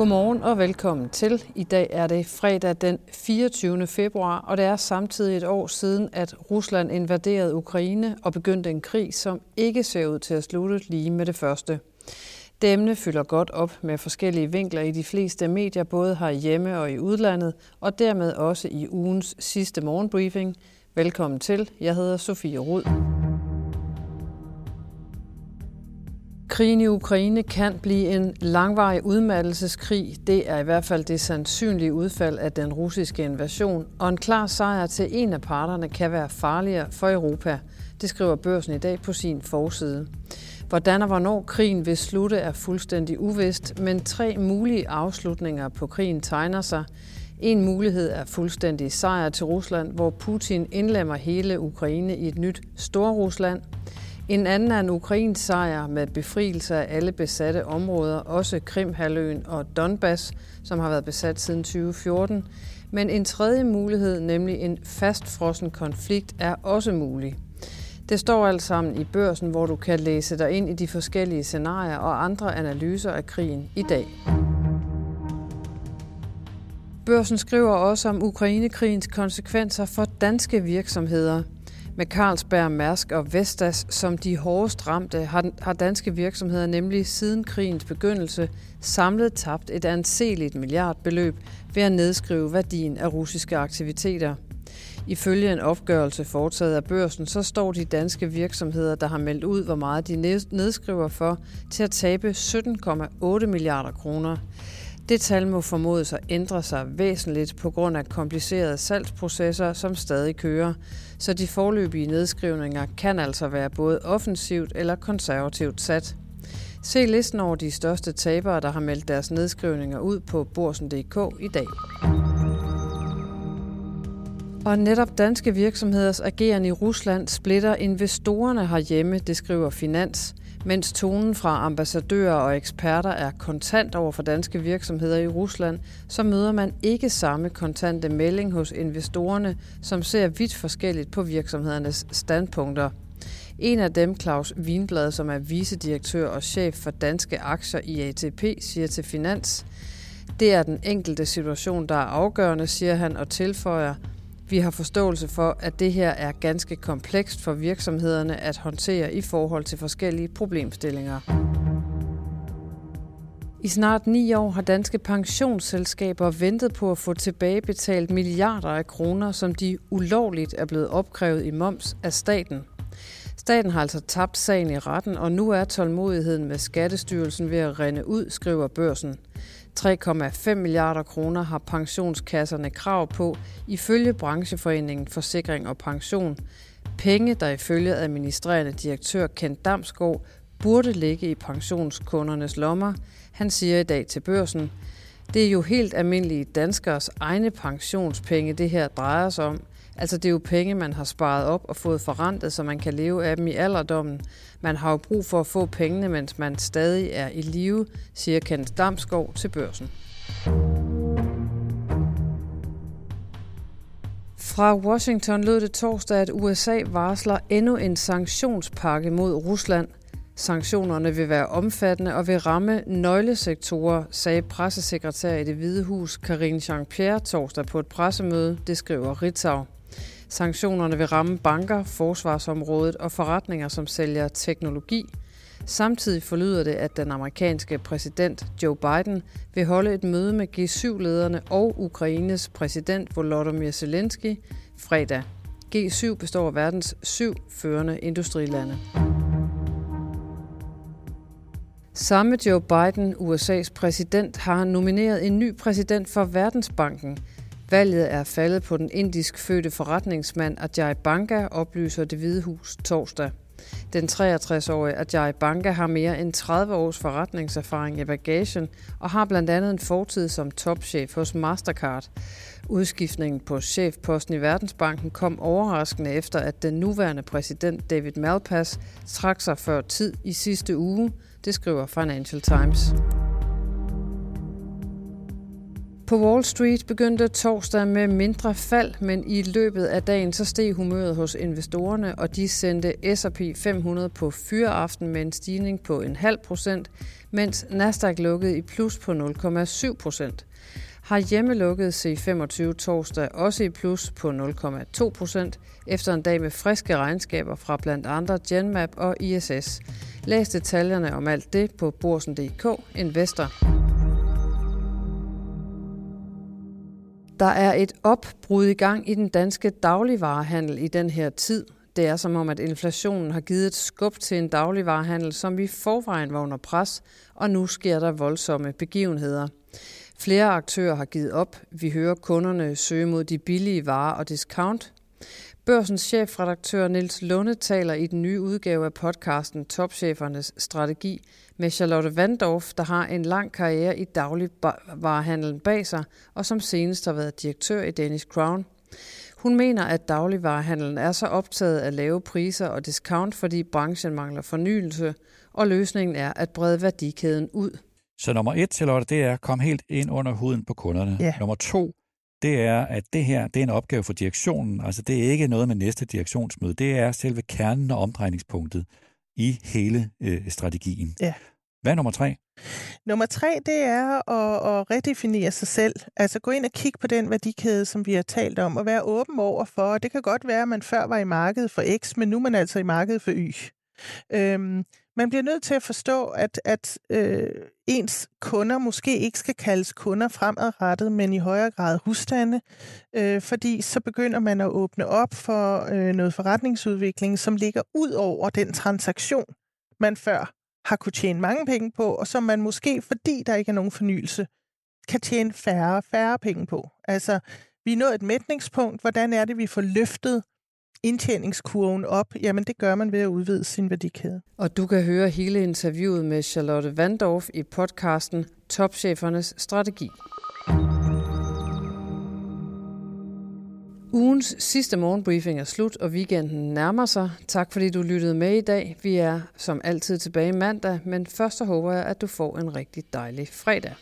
Godmorgen og velkommen til. I dag er det fredag den 24. februar, og det er samtidig et år siden, at Rusland invaderede Ukraine og begyndte en krig, som ikke ser ud til at slutte lige med det første. Det emne fylder godt op med forskellige vinkler i de fleste medier, både herhjemme og i udlandet, og dermed også i ugens sidste morgenbriefing. Velkommen til. Jeg hedder Sofie Rud. Krigen i Ukraine kan blive en langvarig udmattelseskrig. Det er i hvert fald det sandsynlige udfald af den russiske invasion, og en klar sejr til en af parterne kan være farligere for Europa. Det skriver børsen i dag på sin forside. Hvordan og hvornår krigen vil slutte er fuldstændig uvist, men tre mulige afslutninger på krigen tegner sig. En mulighed er fuldstændig sejr til Rusland, hvor Putin indlemmer hele Ukraine i et nyt Storrusland. En anden er en ukrainsk sejr med befrielse af alle besatte områder, også Krimhaløen og Donbass, som har været besat siden 2014. Men en tredje mulighed, nemlig en fastfrossen konflikt, er også mulig. Det står alt sammen i børsen, hvor du kan læse dig ind i de forskellige scenarier og andre analyser af krigen i dag. Børsen skriver også om Ukrainekrigens konsekvenser for danske virksomheder. Med Carlsberg, Mærsk og Vestas som de hårdest ramte, har danske virksomheder nemlig siden krigens begyndelse samlet tabt et anseligt milliardbeløb ved at nedskrive værdien af russiske aktiviteter. Ifølge en opgørelse foretaget af børsen, så står de danske virksomheder, der har meldt ud, hvor meget de nedskriver for, til at tabe 17,8 milliarder kroner. Det tal må formodes at ændre sig væsentligt på grund af komplicerede salgsprocesser, som stadig kører, så de forløbige nedskrivninger kan altså være både offensivt eller konservativt sat. Se listen over de største tabere, der har meldt deres nedskrivninger ud på borsen.dk i dag. Og netop danske virksomheders agerende i Rusland splitter investorerne herhjemme, det skriver Finans. Mens tonen fra ambassadører og eksperter er kontant over for danske virksomheder i Rusland, så møder man ikke samme kontante melding hos investorerne, som ser vidt forskelligt på virksomhedernes standpunkter. En af dem, Claus Wienblad, som er vicedirektør og chef for danske aktier i ATP, siger til Finans, det er den enkelte situation, der er afgørende, siger han og tilføjer, vi har forståelse for, at det her er ganske komplekst for virksomhederne at håndtere i forhold til forskellige problemstillinger. I snart ni år har danske pensionsselskaber ventet på at få tilbagebetalt milliarder af kroner, som de ulovligt er blevet opkrævet i moms af staten. Staten har altså tabt sagen i retten, og nu er tålmodigheden med Skattestyrelsen ved at rende ud, skriver børsen. 3,5 milliarder kroner har pensionskasserne krav på, ifølge brancheforeningen Forsikring og Pension. Penge, der ifølge administrerende direktør Kent Damsgaard burde ligge i pensionskundernes lommer. Han siger i dag til børsen, det er jo helt almindelige danskers egne pensionspenge, det her drejer sig om. Altså det er jo penge, man har sparet op og fået forrentet, så man kan leve af dem i alderdommen. Man har jo brug for at få pengene, mens man stadig er i live, siger Kent Damskov til børsen. Fra Washington lød det torsdag, at USA varsler endnu en sanktionspakke mod Rusland. Sanktionerne vil være omfattende og vil ramme nøglesektorer, sagde pressesekretær i det Hvide Hus Karine Jean-Pierre torsdag på et pressemøde, det skriver Ritzau. Sanktionerne vil ramme banker, forsvarsområdet og forretninger, som sælger teknologi. Samtidig forlyder det, at den amerikanske præsident Joe Biden vil holde et møde med G7-lederne og Ukraines præsident Volodymyr Zelensky fredag. G7 består af verdens syv førende industrilande. Samme Joe Biden, USA's præsident, har nomineret en ny præsident for Verdensbanken – Valget er faldet på den indisk fødte forretningsmand Ajay Banga, oplyser det Hvide Hus torsdag. Den 63-årige Ajay Banga har mere end 30 års forretningserfaring i bagagen og har blandt andet en fortid som topchef hos Mastercard. Udskiftningen på chefposten i Verdensbanken kom overraskende efter, at den nuværende præsident David Malpass trak sig før tid i sidste uge, det skriver Financial Times. På Wall Street begyndte torsdag med mindre fald, men i løbet af dagen så steg humøret hos investorerne, og de sendte S&P 500 på fyreaften med en stigning på en halv procent, mens Nasdaq lukkede i plus på 0,7 procent. Har hjemmelukket C25 torsdag også i plus på 0,2 procent, efter en dag med friske regnskaber fra blandt andre Genmap og ISS. Læs detaljerne om alt det på borsen.dk Investor. Der er et opbrud i gang i den danske dagligvarehandel i den her tid. Det er som om, at inflationen har givet et skub til en dagligvarehandel, som i forvejen var under pres, og nu sker der voldsomme begivenheder. Flere aktører har givet op. Vi hører kunderne søge mod de billige varer og discount. Børsens chefredaktør Nils Lunde taler i den nye udgave af podcasten Topchefernes Strategi med Charlotte Vandorf, der har en lang karriere i dagligvarehandlen bag sig, og som senest har været direktør i Danish Crown. Hun mener, at dagligvarehandlen er så optaget af lave priser og discount, fordi branchen mangler fornyelse, og løsningen er at brede værdikæden ud. Så nummer et, Charlotte, det er at komme helt ind under huden på kunderne. Ja. Nummer to, det er, at det her det er en opgave for direktionen. Altså, det er ikke noget med næste direktionsmøde. Det er selve kernen og omdrejningspunktet i hele øh, strategien. Ja. Hvad er nummer tre? Nummer tre, det er at, at redefinere sig selv. Altså gå ind og kigge på den værdikæde, som vi har talt om, og være åben over for. Det kan godt være, at man før var i markedet for X, men nu er man altså i markedet for Y. Øhm, man bliver nødt til at forstå, at, at øh, ens kunder måske ikke skal kaldes kunder fremadrettet, men i højere grad husstande, øh, fordi så begynder man at åbne op for øh, noget forretningsudvikling, som ligger ud over den transaktion, man før har kunne tjene mange penge på, og som man måske, fordi der ikke er nogen fornyelse, kan tjene færre og færre penge på. Altså, vi er nået et mætningspunkt. Hvordan er det, vi får løftet indtjeningskurven op? Jamen, det gør man ved at udvide sin værdikæde. Og du kan høre hele interviewet med Charlotte Vandorf i podcasten Topchefernes Strategi. Ugens sidste morgenbriefing er slut, og weekenden nærmer sig. Tak fordi du lyttede med i dag. Vi er som altid tilbage mandag, men først så håber jeg, at du får en rigtig dejlig fredag.